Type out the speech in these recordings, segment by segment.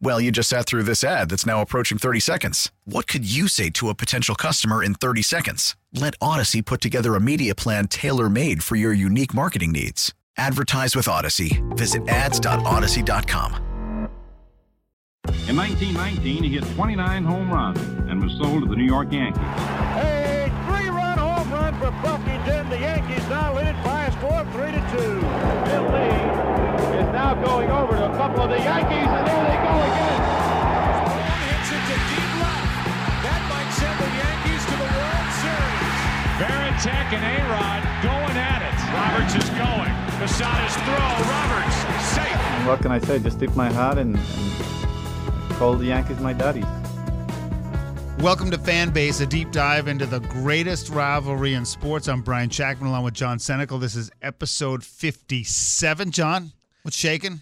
Well, you just sat through this ad that's now approaching 30 seconds. What could you say to a potential customer in 30 seconds? Let Audacy put together a media plan tailor made for your unique marketing needs. Advertise with Audacy. Visit ads.audacy.com. In 1919, he hit 29 home runs and was sold to the New York Yankees. A three-run home run for Buffington. The Yankees now lead it by a score of three to two. Bill Lee is now going over to a couple of the Yankees, and there they go Varitek and A-Rod going at it. Roberts is going. Posada's throw. Roberts safe. What can I say? Just tip my hat and, and call the Yankees my daddies. Welcome to Fanbase, a deep dive into the greatest rivalry in sports. I'm Brian Chapman along with John Senecal. This is episode 57. John, what's shaking?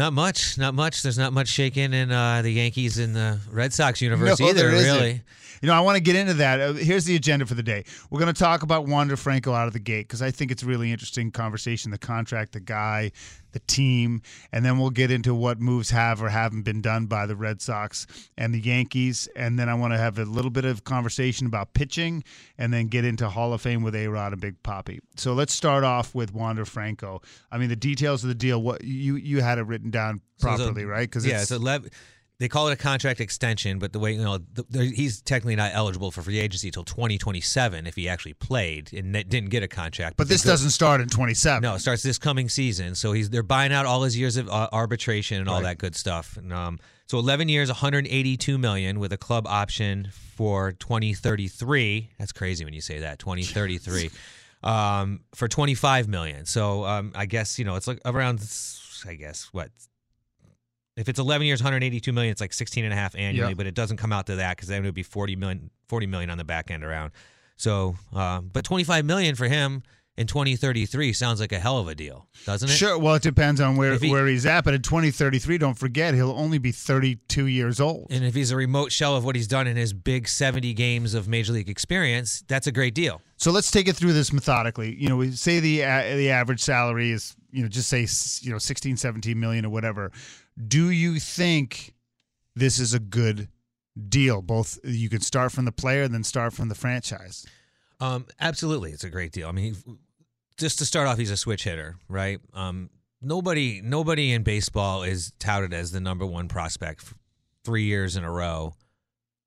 Not much, not much. There's not much shaking in uh, the Yankees and the Red Sox universe No, either, really. You know, I want to get into that. Uh, here's the agenda for the day. We're going to talk about Wander Franco out of the gate because I think it's a really interesting conversation the contract, the guy, the team, and then we'll get into what moves have or haven't been done by the Red Sox and the Yankees. And then I want to have a little bit of conversation about pitching and then get into Hall of Fame with A Rod and Big Poppy. So let's start off with Wander Franco. I mean, the details of the deal, what you, you had it written down So a- properly, right? Because yeah, it's 11. They call it a contract extension, but the way you know the, the, he's technically not eligible for free agency until 2027 if he actually played and didn't get a contract. but this go- doesn't start in 27. No, it starts this coming season. So he's they're buying out all his years of uh, arbitration and all Right. that good stuff. And, um, so 11 years, 182 million with a club option for 2033. That's crazy when you say that. 2033 um, for 25 million. So um, I guess you know it's like around. I guess what. If it's 11 years, 182 million, it's like 16 and a half annually, but it doesn't come out to that because then it would be 40 million, 40 million on the back end around. So, um, but 25 million for him in 2033 sounds like a hell of a deal, doesn't it? Sure. Well, it depends on where, he- where he's at. But in 2033, don't forget, he'll only be 32 years old. And if he's a remote shell of what he's done in his big 70 games of major league experience, that's a great deal. So let's take it through this methodically. You know, we say the a- the average salary is, you know, just say you know 16, 17 million or whatever. Do you think this is a good deal? Both you can start from the player and then start from the franchise. Um, absolutely, it's a great deal. I mean, just to start off, he's a switch hitter, right? Um, nobody, nobody in baseball is touted as the number one prospect three years in a row,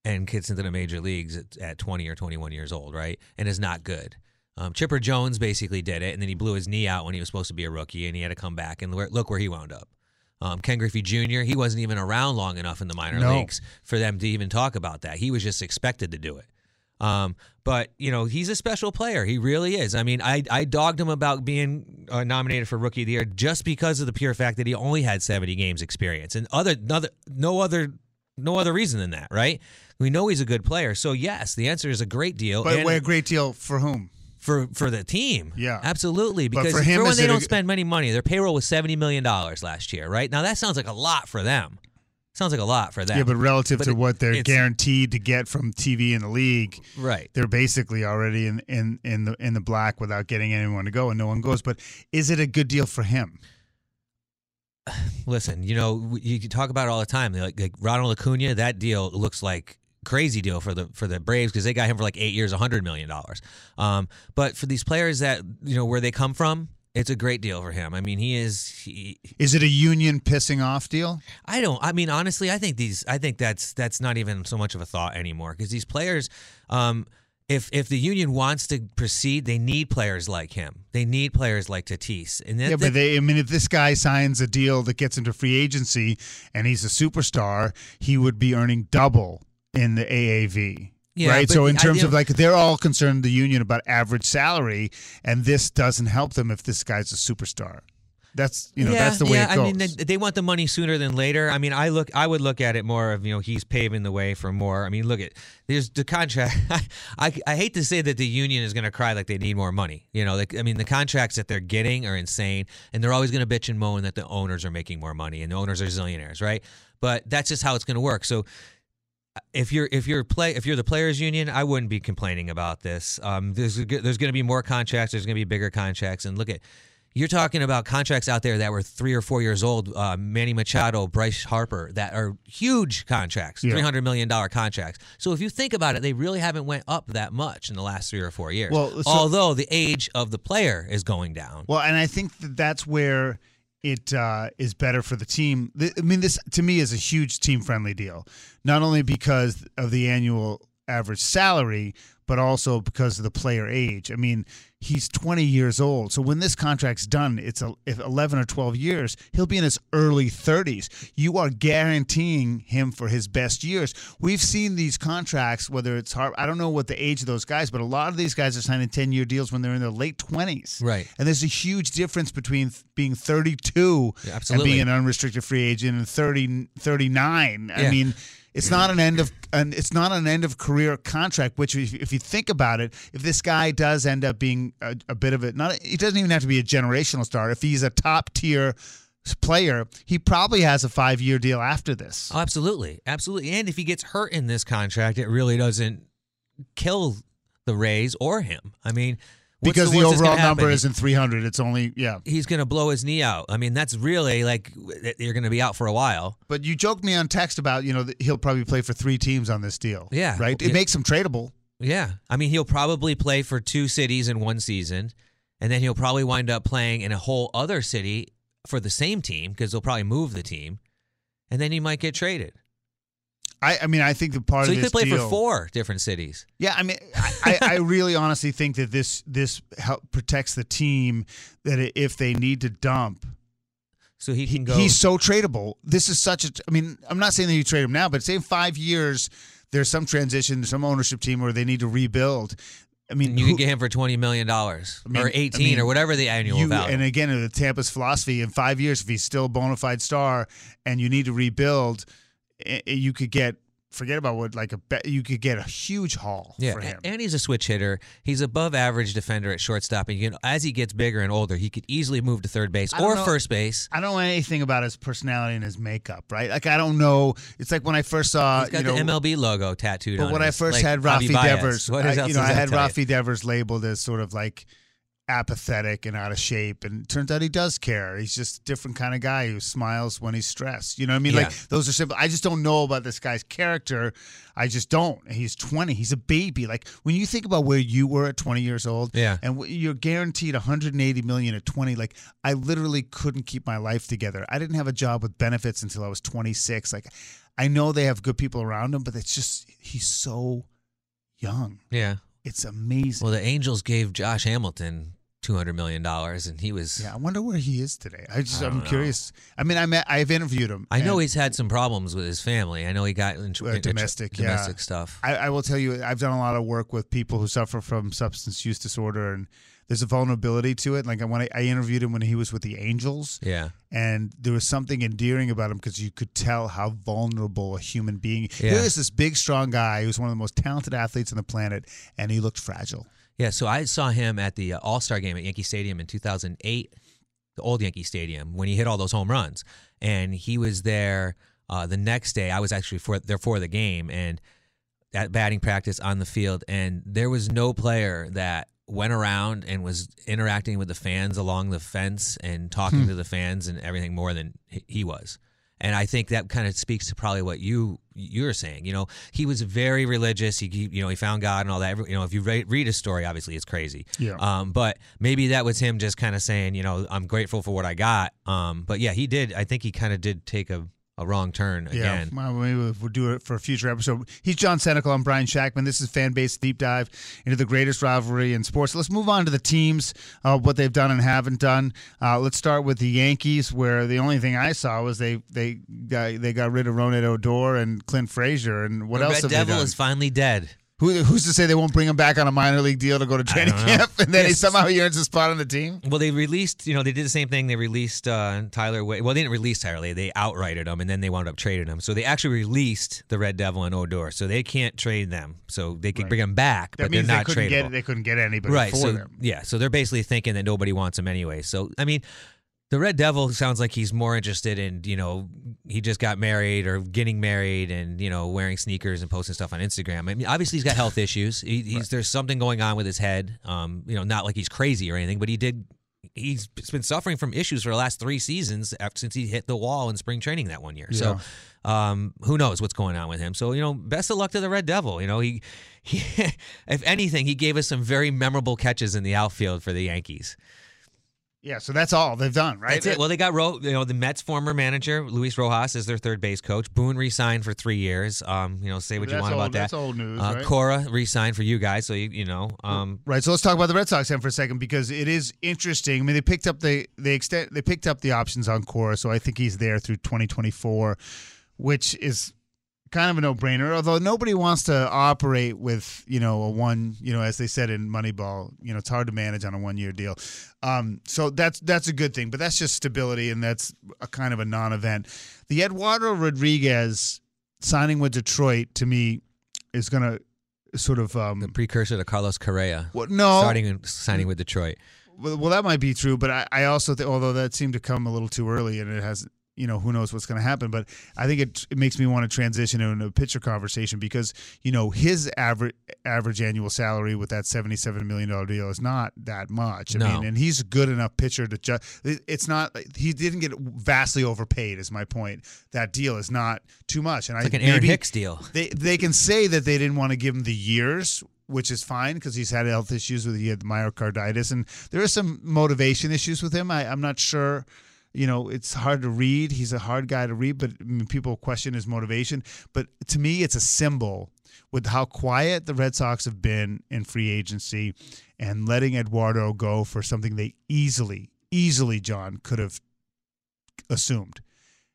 and gets into the major leagues at, at 20 or 21 years old, right? And is not good. Um, Chipper Jones basically did it, and then he blew his knee out when he was supposed to be a rookie, and he had to come back. And look where he wound up. Um, Ken Griffey Jr. He wasn't even around long enough in the minor No. leagues for them to even talk about that. He was just expected to do it. Um, but you know, he's a special player. He really is. I mean, I I dogged him about being uh, nominated for Rookie of the Year just because of the pure fact that he only had 70 games experience, and other other no other no other reason than that, right? We know he's a good player, so yes, the answer is a great deal. But and wait, a great deal for whom? For for the team, Yeah. absolutely. But Because for him, when is they don't g- spend many money, their payroll was 70 million dollars last year, right? Now that sounds like a lot for them. Sounds like a lot for them. Yeah, but relative But to it- what they're guaranteed to get from TV in the league, right. they're basically already in, in, in the in the black without getting anyone to go, and no one goes. But is it a good deal for him? listen, you know, you talk about it all the time. Like, like Ronald Acuna, that deal looks like crazy deal for the for the Braves because they got him for like eight years, a hundred million dollars. Um, but for these players that you know where they come from, it's a great deal for him. I mean, he is. He, Is it a union pissing off deal? I don't. I mean, honestly, I think these. I think that's that's not even so much of a thought anymore because these players. Um, if if the union wants to proceed, they need players like him. They need players like Tatis. And that, Yeah, but they, I mean, if this guy signs a deal that gets into free agency and he's a superstar, he would be earning double in the AAV. Yeah, right. So in terms of like, they're all concerned the union about average salary, and this doesn't help them if this guy's a superstar. That's you know yeah, that's the way yeah, it goes. I mean, they, they want the money sooner than later. I mean, I look, I would look at it more of you know he's paving the way for more. I mean, look at there's the contract. I, I hate to say that the union is going to cry like they need more money. You know, like I mean, the contracts that they're getting are insane, and they're always going to bitch and moan that the owners are making more money and the owners are zillionaires, right? But that's just how it's going to work. So if you're if you're play if you're the players union, I wouldn't be complaining about this. Um, there's there's going to be more contracts. There's going to be bigger contracts, and look at you're talking about contracts out there that were three or four years old. Uh, Manny Machado, Bryce Harper, that are huge contracts, Yeah. three hundred million dollar contracts. So if you think about it, they really haven't went up that much in the last three or four years. Well, so- although the age of the player is going down. Well, and I think that that's where it uh, is better for the team. I mean, this to me is a huge team friendly deal, not only because of the annual average salary, but also because of the player age. I mean, he's 20 years old. So when this contract's done, it's a, if 11 or 12 years, he'll be in his early 30s. You are guaranteeing him for his best years. We've seen these contracts, whether it's hard, I don't know what the age of those guys, but a lot of these guys are signing 10 year deals when they're in their late 20s. Right. And there's a huge difference between being 32 Yeah, and being an unrestricted free agent and 30, 39. I mean, it's not an end of and it's not an end of career contract. Which, if, if you think about it, if this guy does end up being a, a bit of it, not he doesn't even have to be a generational star. If he's a top tier player, he probably has a five year deal after this. Oh, absolutely, absolutely. And if he gets hurt in this contract, it really doesn't kill the Rays or him. I mean, what's because the, worst overall number isn't 300. It's only, yeah. He's going to blow his knee out. I mean, that's really like you're going to be out for a while. But you joked me on text about, you know, that he'll probably play for three teams on this deal. Yeah. Right? It Yeah. makes him tradable. Yeah. I mean, he'll probably play for two cities in one season, and then he'll probably wind up playing in a whole other city for the same team because they'll probably move the team, and then he might get traded. I, I mean, I think the part of this deal so of he could play deal, for four different cities. Yeah, I mean, I, I I really honestly think that this this help protects the team that if they need to dump, So he can go. he's so tradable. This is such a. I mean, I'm not saying that you trade him now, but say in five years there's some transition, some ownership team where they need to rebuild. I mean, and you who- can get him for twenty million dollars I mean- or I eighteen mean, or whatever the annual you, value. And again, the Tampa's philosophy in five years, if he's still a bona fide star and you need to rebuild, you could get forget about what like a bet. You could get a huge haul Yeah, for him. and he's a switch hitter. He's above average defender at shortstop, and you know, as he gets bigger and older, he could easily move to third base or know- first base. I don't know anything about his personality and his makeup, right? Like I don't know. It's like when I first saw, He's got you know, the MLB logo tattooed but when him. I first like had Rafi Devers, I, you know, I had? Rafi Devers labeled as sort of like apathetic and out of shape, and turns out he does care. He's just a different kind of guy who smiles when he's stressed. You know what I mean? Like those are simple. I just don't know about this guy's character. I just don't. He's 20. He's a baby. Like when you think about where you were at 20 years old, Yeah. and you're guaranteed 180 million at 20. Like I literally couldn't keep my life together. I didn't have a job with benefits until I was 26. Like I know they have good people around him, but it's just he's so young. Yeah. It's amazing. Well, the Angels gave Josh Hamilton two hundred million dollars, and he was. yeah, I wonder where he is today. I just I I'm know. curious. I mean, I met I've interviewed him. I know he's had some problems with his family. I know he got in, Uh, domestic, yeah. domestic stuff. I, I will tell you, I've done a lot of work with people who suffer from substance use disorder, and there's a vulnerability to it. Like when I, I interviewed him when he was with the Angels, Yeah. and there was something endearing about him because you could tell how vulnerable a human being. Yeah. Here is this big, strong guy who's one of the most talented athletes on the planet, and he looked fragile. Yeah, so I saw him at the uh, All Star game at Yankee Stadium in 2008, the old Yankee Stadium, when he hit all those home runs. And he was there uh, the next day. I was actually for, there for the game and at batting practice on the field. And there was no player that went around and was interacting with the fans along the fence and talking to the fans and everything more than he- was. And I think that kind of speaks to probably what you you're saying. You know, he was very religious. He, you know he found God and all that. You know, if you read, read his story, obviously it's crazy. Yeah. Um, but maybe that was him just kind of saying, you know, I'm grateful for what I got. Um, but yeah, he did. I think he kind of did take a a wrong turn again. Yeah, well, maybe we'll do it for a future episode. He's John Senecal. I'm Brian Shackman. This is Fan Base Deep Dive into the greatest rivalry in sports. Let's move on to the teams, uh, what they've done and haven't done. Uh, let's start with the Yankees, where the only thing I saw was they they got, they got rid of Rougned Odor and Clint Frazier, and what the else Red have Devil is finally dead. Who, who's to say they won't bring him back on a minor league deal to go to training camp, and then he somehow he earns a spot on the team? Well, they released, you know, they did the same thing. They released uh, Tyler Wade. Well, they didn't release Tyler Wade. They outrighted him, and then they wound up trading him. So they actually released the Red Devil and Odor. So they can't trade them. So they can bring him back, That but they're means they not couldn't tradable. get they couldn't get anybody right. for So them. yeah. So they're basically thinking that nobody wants him anyway. So I mean, the Red Devil sounds like he's more interested in, you know, he just got married or getting married and, you know, wearing sneakers and posting stuff on Instagram. I mean, obviously he's got health issues. He, he's there's something going on with his head. Um, you know, not like he's crazy or anything, but he did he's been suffering from issues for the last 3 seasons after, since he hit the wall in spring training that one year. So, um, who knows what's going on with him. So, you know, best of luck to the Red Devil. You know, he he if anything, he gave us some very memorable catches in the outfield for the Yankees. Yeah, so that's all they've done, right? That's it. Well, they got Ro, you know the Mets former manager Luis Rojas is their third base coach. Boone re-signed for three years. Um, you know, say what you want old- about that. that's old news, Uh, right? Cora re-signed for you guys, so you you know. Um, Right. So let's talk about the Red Sox then for a second because it is interesting. I mean, they picked up the they extend they picked up the options on Cora, so I think he's there through 2024, which is kind of a no-brainer. Although nobody wants to operate with you know a one you know as they said in Moneyball, you know it's hard to manage on a one-year deal. Um, so that's that's a good thing, but that's just stability and that's a kind of a non-event. The Eduardo Rodriguez signing with Detroit to me is going to sort of um, the precursor to Carlos Correa. Well, no. starting and signing with Detroit. Well, well, that might be true, but I, I also think, although that seemed to come a little too early, and it has, you know, who knows what's going to happen. But I think it, it makes me want to transition into a pitcher conversation because you know his average average annual salary with that seventy seven million dollar deal is not that much. I No. mean, and he's a good enough pitcher to just. It's not. He didn't get vastly overpaid. Is my point. That deal is not too much, and It's I like an Aaron maybe Hicks deal. They they can say that they didn't want to give him the years, which is fine because he's had health issues with he had myocarditis, and there is some motivation issues with him. I, I'm not sure. You know, it's hard to read. He's a hard guy to read, but I mean, people question his motivation. But to me, it's a symbol with how quiet the Red Sox have been in free agency and letting Eduardo go for something they easily, easily, John, could have assumed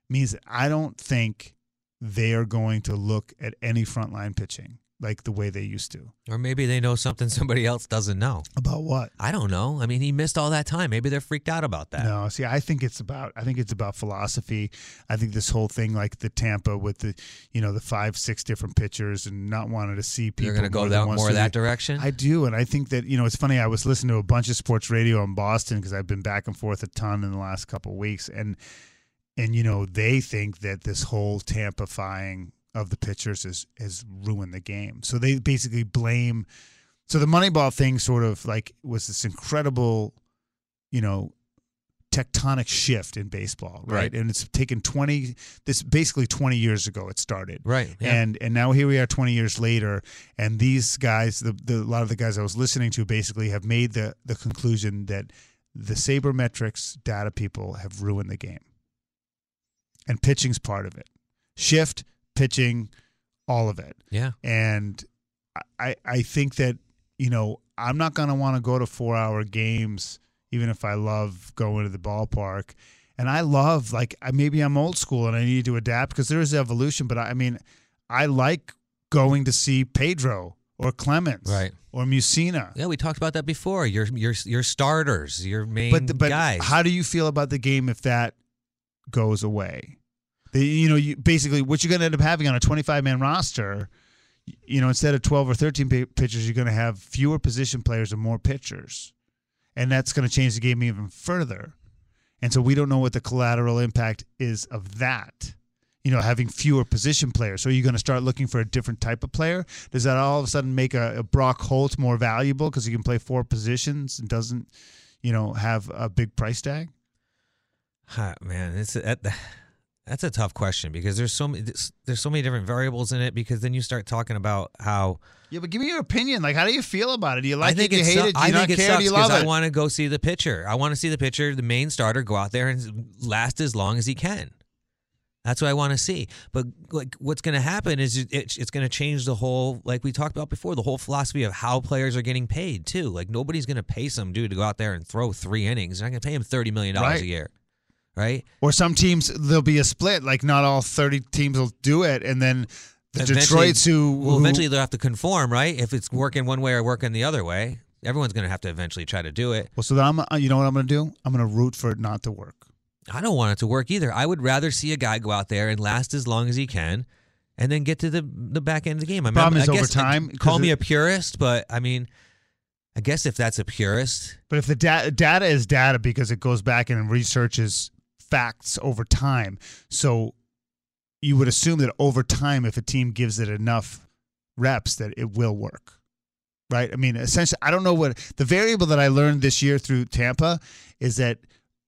means that I don't think they are going to look at any frontline pitching like the way they used to. Or maybe they know something somebody else doesn't know. About what? I don't know. I mean, he missed all that time. Maybe they're freaked out about that. No, see, I think it's about I think it's about philosophy. I think this whole thing, like the Tampa with the, you know, the five, six different pitchers and not wanting to see people. You're going to go down more that direction. I do, and I think that you know it's funny. I was listening to a bunch of sports radio in Boston because I've been back and forth a ton in the last couple of weeks, and and you know they think that this whole Tampifying of the pitchers has has ruined the game. So they basically blame. So the Moneyball thing sort of like was this incredible, you know, tectonic shift in baseball, right? Right. And it's taken twenty. This basically twenty years ago it started, Right, yeah. And and now here we are, twenty years later, and these guys, the, the a lot of the guys I was listening to, basically have made the the conclusion that the sabermetrics data people have ruined the game, and pitching's part of it. Shift, pitching, all of it. Yeah. And I I think that you know I'm not gonna want to go to four hour games even if I love going to the ballpark. And I love like I- maybe I'm old school and I need to adapt because there is evolution. But I, I mean, I like going to see Pedro or Clemens, Right. or Mussina. Yeah, we talked about that before. Your your your starters, your main But but guys. how do you feel about the game if that goes away? The, you know, you basically what you're going to end up having on a 25 man roster. You know, instead of 12 or 13 pi- pitchers, you're going to have fewer position players and more pitchers, and that's going to change the game even further. And so we don't know what the collateral impact is of that. You know, having fewer position players. So are you going to start looking for a different type of player? Does that all of a sudden make a, a Brock Holt more valuable because he can play four positions and doesn't, you know, have a big price tag? Huh, man, it's that, that's a tough question because there's so many there's so many different variables in it. Because then you start talking about how Yeah, but give me your opinion. Like, how do you feel about it? Do you like I think it? Do you hate su- it? Do I you think not it care? sucks Do you love it? I want to go see the pitcher. I want to see the pitcher, the main starter, go out there and last as long as he can. That's what I want to see. But like, what's going to happen is it, it's, it's going to change the whole, like we talked about before, the whole philosophy of how players are getting paid too. Like nobody's going to pay some dude to go out there and throw three innings. They're not going to pay him thirty million dollars Right. a year, right? Or some teams there'll be a split. Like not all thirty teams will do it, and then the Eventually- Detroits who, well, who- eventually they'll have to conform, right? If it's working one way or working the other way, everyone's going to have to eventually try to do it. Well, so then I'm, uh, you know what I'm going to do? I'm going to root for it not to work. I don't want it to work either. I would rather see a guy go out there and last as long as he can, and then get to the the back end of the game. I mean, Problem I is guess- overtime, Call 'cause me a purist, but I mean, I guess if that's a purist, But if the da- data is data because it goes back and researches facts over time, so you would assume that over time, if a team gives it enough reps, that it will work. Right? I mean, essentially, I don't know what the variable that I learned this year through Tampa is that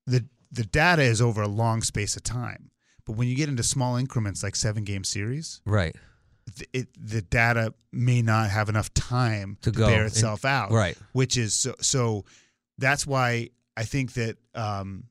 the the data is over a long space of time. But when you get into small increments like seven game series, right? it, the data may not have enough time To to, go bear itself out. right. Which is so, so that's why I think that um,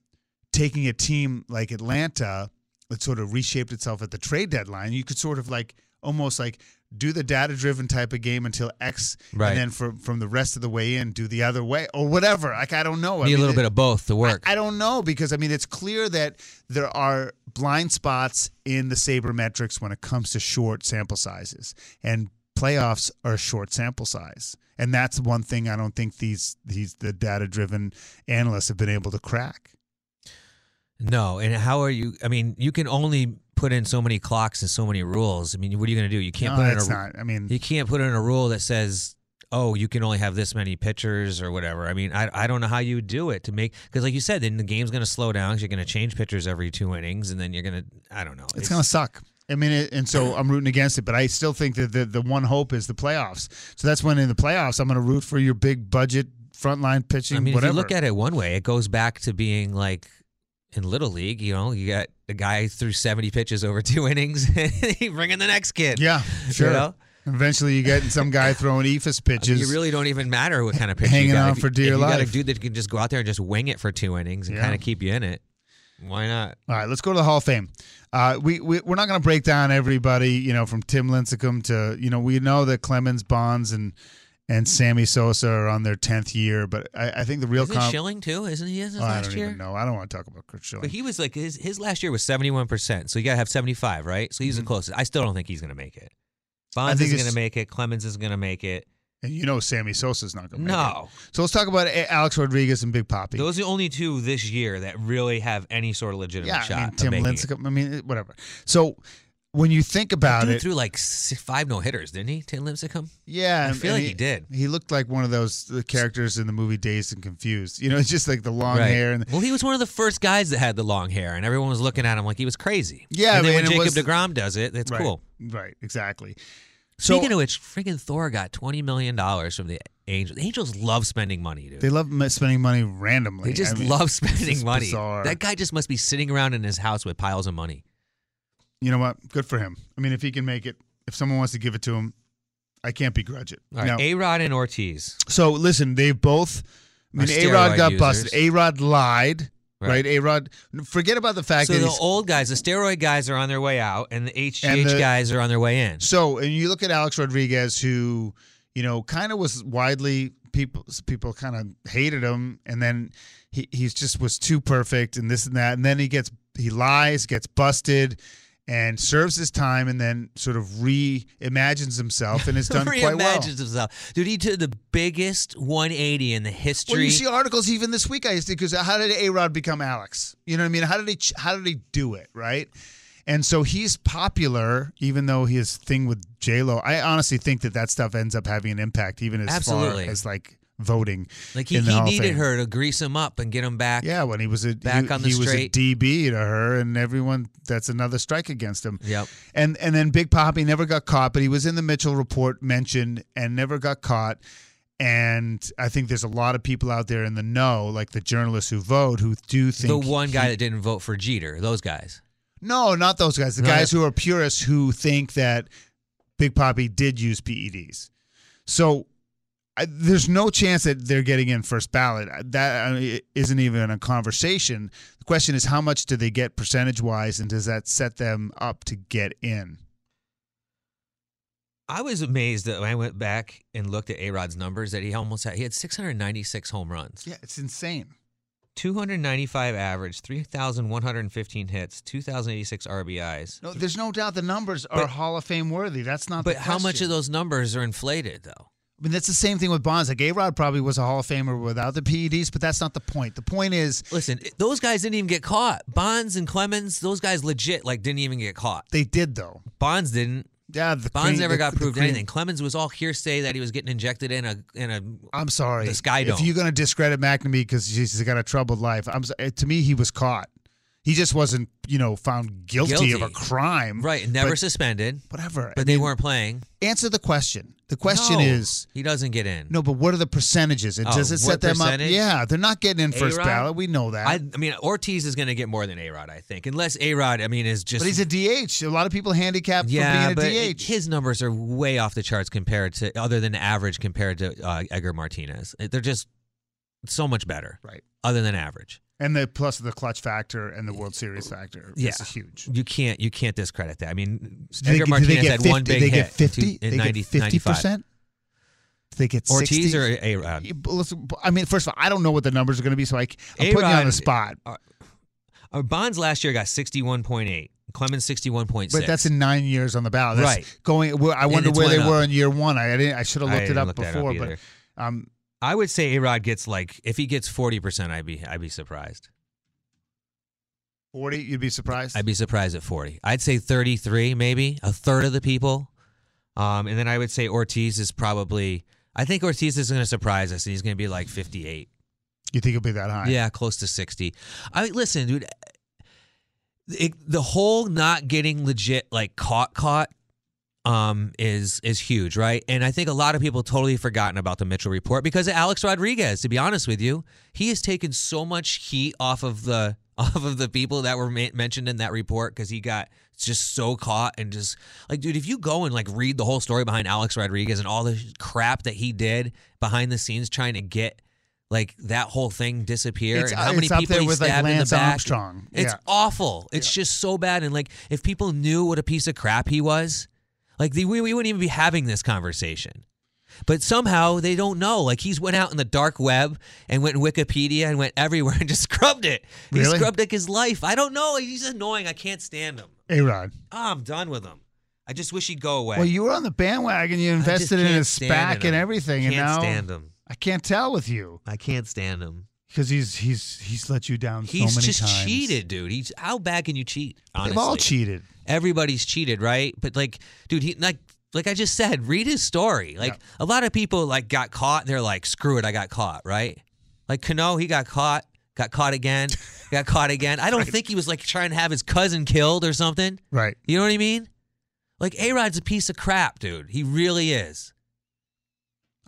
taking a team like Atlanta that sort of reshaped itself at the trade deadline, you could sort of like almost like do the data driven type of game until X, Right. and then from from the rest of the way in, do the other way or whatever. Like I don't know. I Need a little it- bit of both to work. I don't know because I mean it's clear that there are blind spots in the sabermetrics when it comes to short sample sizes, and playoffs are a short sample size, and that's one thing I don't think these these the data driven analysts have been able to crack. No, and how are you? I mean, you can only put in so many clocks and so many rules. I mean, what are you going to do? You can't No, put in a not. I mean, you can't put in a rule that says, "Oh, you can only have this many pitchers" or whatever. I mean, I I don't know how you do it to make because, like you said, then the game's going to slow down. 'cause you're going to change pitchers every two innings, and then you're going to I don't know. it's, gonna suck. I mean, it, and so I'm rooting against it, but I still think that the the one hope is the playoffs. So that's when in the playoffs I'm going to root for your big budget frontline pitching. I mean, whatever. if you look at it one way, it goes back to being like in little league. You know, you got a guy threw seventy pitches over two innings, and he bring in the next kid. yeah, You sure. know? Eventually, you get some guy throwing eephus I mean, pitches. you really don't even matter what kind of pitch Hanging you got. on If you- for dear if you got a dude that can just go out there and just wing it for two innings and Yeah. kind of keep you in it. Why not? All right, let's go to the Hall of Fame. Uh, we, we we're not going to break down everybody, you know, from Tim Lincecum to you know we know that Clemens Bonds and and Sammy Sosa are on their tenth year, but I, I think the real Isn't comp- Schilling too? Isn't he his Oh, I last don't year? even know. I don't want to talk about Curt Schilling. But he was like his his last year was seventy one percent. So you gotta have seventy five, right? So he's the closest. I still don't think he's gonna make it. Bonds Mm-hmm. isn't gonna make it. Clemens isn't gonna make it. and you know Sammy Sosa's not going to No. So let's talk about Alex Rodriguez and Big Poppy. Those are the only two this year that really have any sort of legitimate yeah, shot. I mean Tim. Lincecum. I mean whatever. So when you think about Dude it, threw like five no hitters, didn't he? Tim Lincecum. yeah, I feel like he did. He looked like one of those the characters in the movie Dazed and Confused. You know, it's just like the long Right. hair and well, he was one of the first guys that had the long hair, and everyone was looking at him like he was crazy. Yeah, and then man, when Jacob was- Degrom does it, it's right, cool. Right, exactly. Speaking of which, freaking Thor got twenty million dollars from the Angels. The Angels love spending money, dude. They love spending money randomly. They just I mean, love spending money. bizarre. That guy just must be sitting around in his house with piles of money. You know what? Good for him. I mean, if he can make it, if someone wants to give it to him, I can't begrudge it. All right, A Rod and Ortiz. so listen, they both. I mean, A Rod got users. busted. A Rod lied, Right. right? A Rod. Forget about the fact So that the old guys, the steroid guys, are on their way out, and the HGH And the- guys are on their way in. So, and you look at Alex Rodriguez, who you know kind of was widely people people kind of hated him, and then he he's just was too perfect and this and that, and then he gets he lies, gets busted. And serves his time, and then sort of reimagines himself, and has done quite well. Reimagines himself, dude. He did the biggest 180 in the history. Well, you see articles even this week. I used to because how did A Rod become Alex? You know what I mean? How did he? How did he do it? Right? And so he's popular, even though his thing with J Lo. I honestly think that that stuff ends up having an impact, even as Absolutely. far as like voting. like he, he needed her to grease him up and get him back. Yeah, when he was a Back he, on the he was a. DB to her, and everyone that's another strike against him. Yep. And and then Big Poppy never got caught, but he was in the Mitchell report mentioned and never got caught. And I think there's a lot of people out there in the know, like the journalists who vote, who do think The one guy he- that didn't vote for Jeter. Those guys. no, not those guys. The No, guys who are purists who think that Big Poppy did use PEDs. So I, there's no chance that they're getting in first ballot. That I mean, isn't even a conversation. The question is how much do they get percentage wise, and does that set them up to get in? I was amazed that when I went back and looked at A Rod's numbers that he almost had. He had 696 home runs. Yeah, it's insane. 295 average, 3,115 hits, 2,086 RBIs. No, there's no doubt the numbers are But- Hall of Fame worthy. That's not. But how much of those numbers are inflated, though? I mean, that's the same thing with Bonds. Like A Rod probably was a Hall of Famer without the PEDs, but that's not the point. The point is Listen, those guys didn't even get caught. Bonds and Clemens, those guys legit like didn't even get caught. they did though. Bonds didn't. Yeah, the Bonds cream- never got the proved anything. Clemens was all hearsay that he was getting injected in a in a. I'm sorry. The Sky If you're going to discredit McNamee because he's got a troubled life, I'm to me he was caught. He just wasn't, you know, found guilty, of a crime. Right, never But suspended, whatever. but I they mean, weren't playing. Answer the question. The question No, is he doesn't get in. no, but what are the percentages? And Oh, does it set what them percentage? up? Yeah, they're not getting in first A-Rod? ballot. We know that. I, I mean, Ortiz is going to get more than A Rod, I think, unless A Rod. I mean, is just but he's a DH. A lot of people handicap yeah, for but being a DH. his numbers are way off the charts compared to other than average compared to uh, Edgar Martinez. They're just so much better, right. other than average. And the plus the clutch factor and the World Series factor. Yeah, is huge. You can't you can't discredit that. I mean, Edgar they Martinez get had 50, one big they hit get 50? in they 90, get 50 percent? They get Ortiz 60? or A Rod? Listen, I mean, first of all, I don't know what the numbers are going to be, so I, I'm putting you on the spot. Uh, Bonds last year got sixty one point eight. Clemens sixty one point six. But that's in nine years on the ballot. That's Right. Going. I wonder where they up. were in year one. I, I didn't. I should have looked it up that up before. but um, I would say A Rod gets like if he gets forty percent, I'd be I'd be surprised. forty, you'd be surprised. I'd be surprised at 40. I'd say 33, maybe a third of the people. Um, and then I would say Ortiz is probably. I think Ortiz is going to surprise us, and he's going to be like 58. you think he'll be that high? Yeah, close to 60. I mean, listen, dude. It, the whole not getting legit like caught caught um is is huge, right? And I think a lot of people totally forgotten about the Mitchell report because of Alex Rodriguez. To be honest with you, he has taken so much heat off of the off of the people that were ma- mentioned in that report because he got just so caught and just like, dude, if you go and like read the whole story behind Alex Rodriguez and all the crap that he did behind the scenes trying to get like that whole thing disappear It's- and how many it's up people with, like, stabbed in the Lance back. Armstrong. It's Yeah. awful. It's just so bad. And like, if people knew what a piece of crap he was, like the, we, we wouldn't even be having this conversation. But somehow they don't know. Like he's went out in the dark web and went in Wikipedia and went everywhere and just scrubbed it. He Really? scrubbed like his life. I don't know. He's annoying. I can't stand him. A Rod. Oh, I'm done with him. I just wish he'd go away. Well, you were on the bandwagon. You I just invested in can't his stand SPAC him. and everything, I Can't and now stand him. I can't tell with you I can't stand him. Because he's he's he's let you down He's so many just times. cheated, dude. He's how bad can you cheat? Honestly, They've all cheated. everybody's cheated, right? But like, dude, he like like I just said, read his story. Like Yeah. a lot of people like got caught. They're like, screw it, I got caught, right? Like Cano, he got caught, got caught again, got caught again. I don't think he was like trying to have his cousin killed or something. Right. You know what I mean? Like A Rod's a piece of crap, dude. He really is.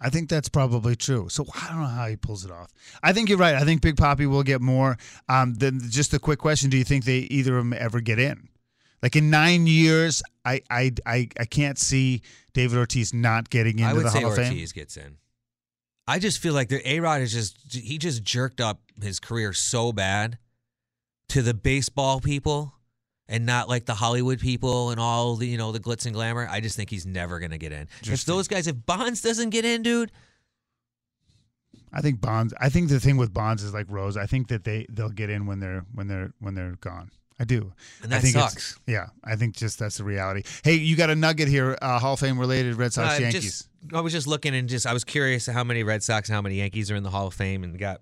I think that's probably true. So I don't know how he pulls it off. I think you're right. I think Big Poppy will get more. Um, then just a quick question: Do you think they either of them ever get in? Like in nine years, I I I, I can't see David Ortiz not getting into I would the say Hall of Fame. Ortiz gets in. I just feel like the A Rod is just he just jerked up his career so bad to the baseball people and not like the Hollywood people and all the you know the glitz and glamour. I just think he's never gonna get in. If those guys, if Bonds doesn't get in, dude, I think Bonds. I think the thing with Bonds is like Rose. I think that they they'll get in when they're when they're when they're gone. I do. And I that think sucks. Yeah, I think just that's the reality. Hey, you got a nugget here, uh, Hall of Fame related Red Sox Uh, Yankees. just I was just looking and just I was curious how many Red Sox and how many Yankees are in the Hall of Fame and got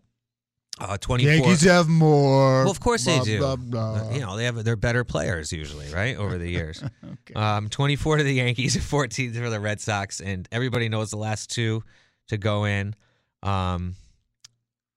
uh, twenty four. Yankees have more. Well, of course blah, they do. blah, blah. Uh, You know, they have they're better players usually, right? Over the years. Okay. um, 24 to the Yankees, 14 for the Red Sox, and everybody knows the last two to go in um,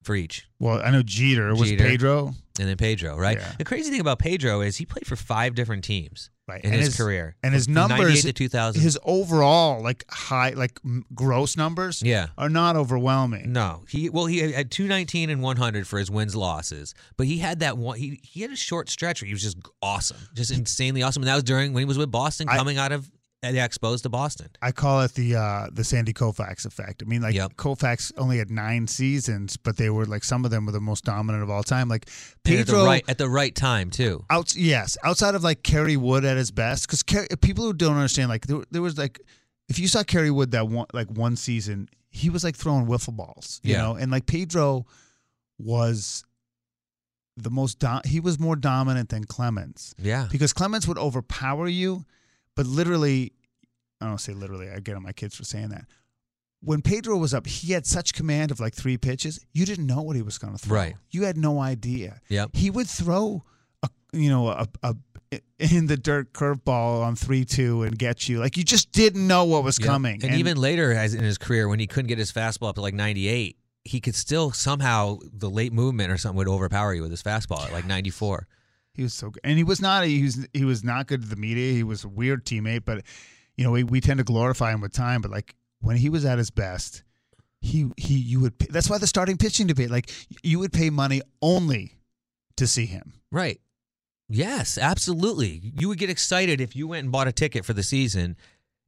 for each. Well, I know Jeter was Jeter. Pedro. And then Pedro, right? Yeah. The crazy thing about Pedro is he played for five different teams Right. in his, his- career. and his numbers- to 2000. His overall like high like gross numbers yeah. are not overwhelming. No, he well he had 219 and 100 for his wins losses, but he had that one. He he had a short stretch where he was just awesome, just insanely awesome, and that was during when he was with Boston, I- coming out of the Expos to Boston. I call it the uh, the Sandy Koufax effect. I mean, like Yep. Koufax only had nine seasons, but they were like some of them were the most dominant of all time. Like And at the Pedro, right at the right time too. Out, yes, outside of like Kerry Wood at his best, because people who don't understand, like there, there was like, if you saw Kerry Wood that one like one season, he was like throwing wiffle balls, you Yeah. know, and like Pedro was the most dom- he was more dominant than Clemens Yeah. because Clemens would overpower you, but literally, I don't say literally. I get on my kids for saying that. When Pedro was up, he had such command of like three pitches. You didn't know what he was going to throw. Right. You had no idea. Yep. He would throw a you know a, a in the dirt curveball on three two and get you like you just didn't know what was Yep. coming. And, even later, as in his career, when he couldn't get his fastball up to like 98, he could still somehow the late movement or something would overpower you with his fastball at like 94. He was so good, and he was not. He was he was not good to the media. He was a weird teammate, but you know we, we tend to glorify him with time. But like when he was at his best, he he you would. Pay, that's why the starting pitching debate. Like you would pay money only to see him. Right. Yes, absolutely. You would get excited if you went and bought a ticket for the season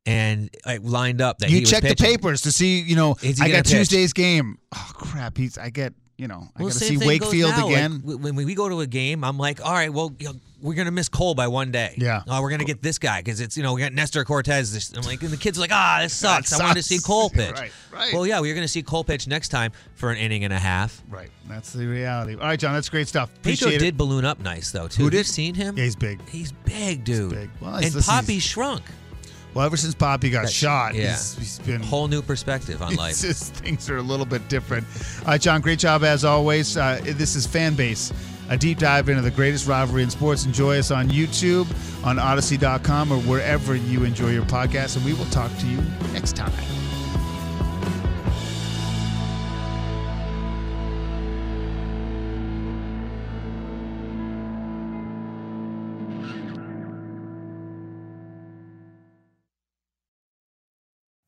and like, lined up that he You check the papers to see. You know, I got pitch? Tuesday's game. Oh crap! He's I get you know I got to see Wakefield now. Like, again. when we go to a game, I'm like, all right, well, you know, we're gonna miss Cole by one day. Yeah. Oh, we're gonna get this guy because it's you know we got Nestor Cortes. I'm like, and the kids are like, ah, this sucks. I wanted to see. Cole pitch. Right, right. Well, yeah, we're gonna see Cole pitch next time for an inning and a half. right, that's the reality. All right, John, that's great stuff. Appreciate did it. balloon up nice though too. Who Have did? seen him? Yeah, he's big. He's big, dude. big. Well, and Poppy he's- shrunk. Well, ever since Poppy got That- shot, yeah. he's, he's been Whole new perspective on life. just things are a little bit different. All right, John, great job as always. Uh, this is Fan Base, a deep dive into the greatest rivalry in sports. Enjoy us on YouTube, on Audacy.com, or wherever you enjoy your podcast, and we will talk to you next time.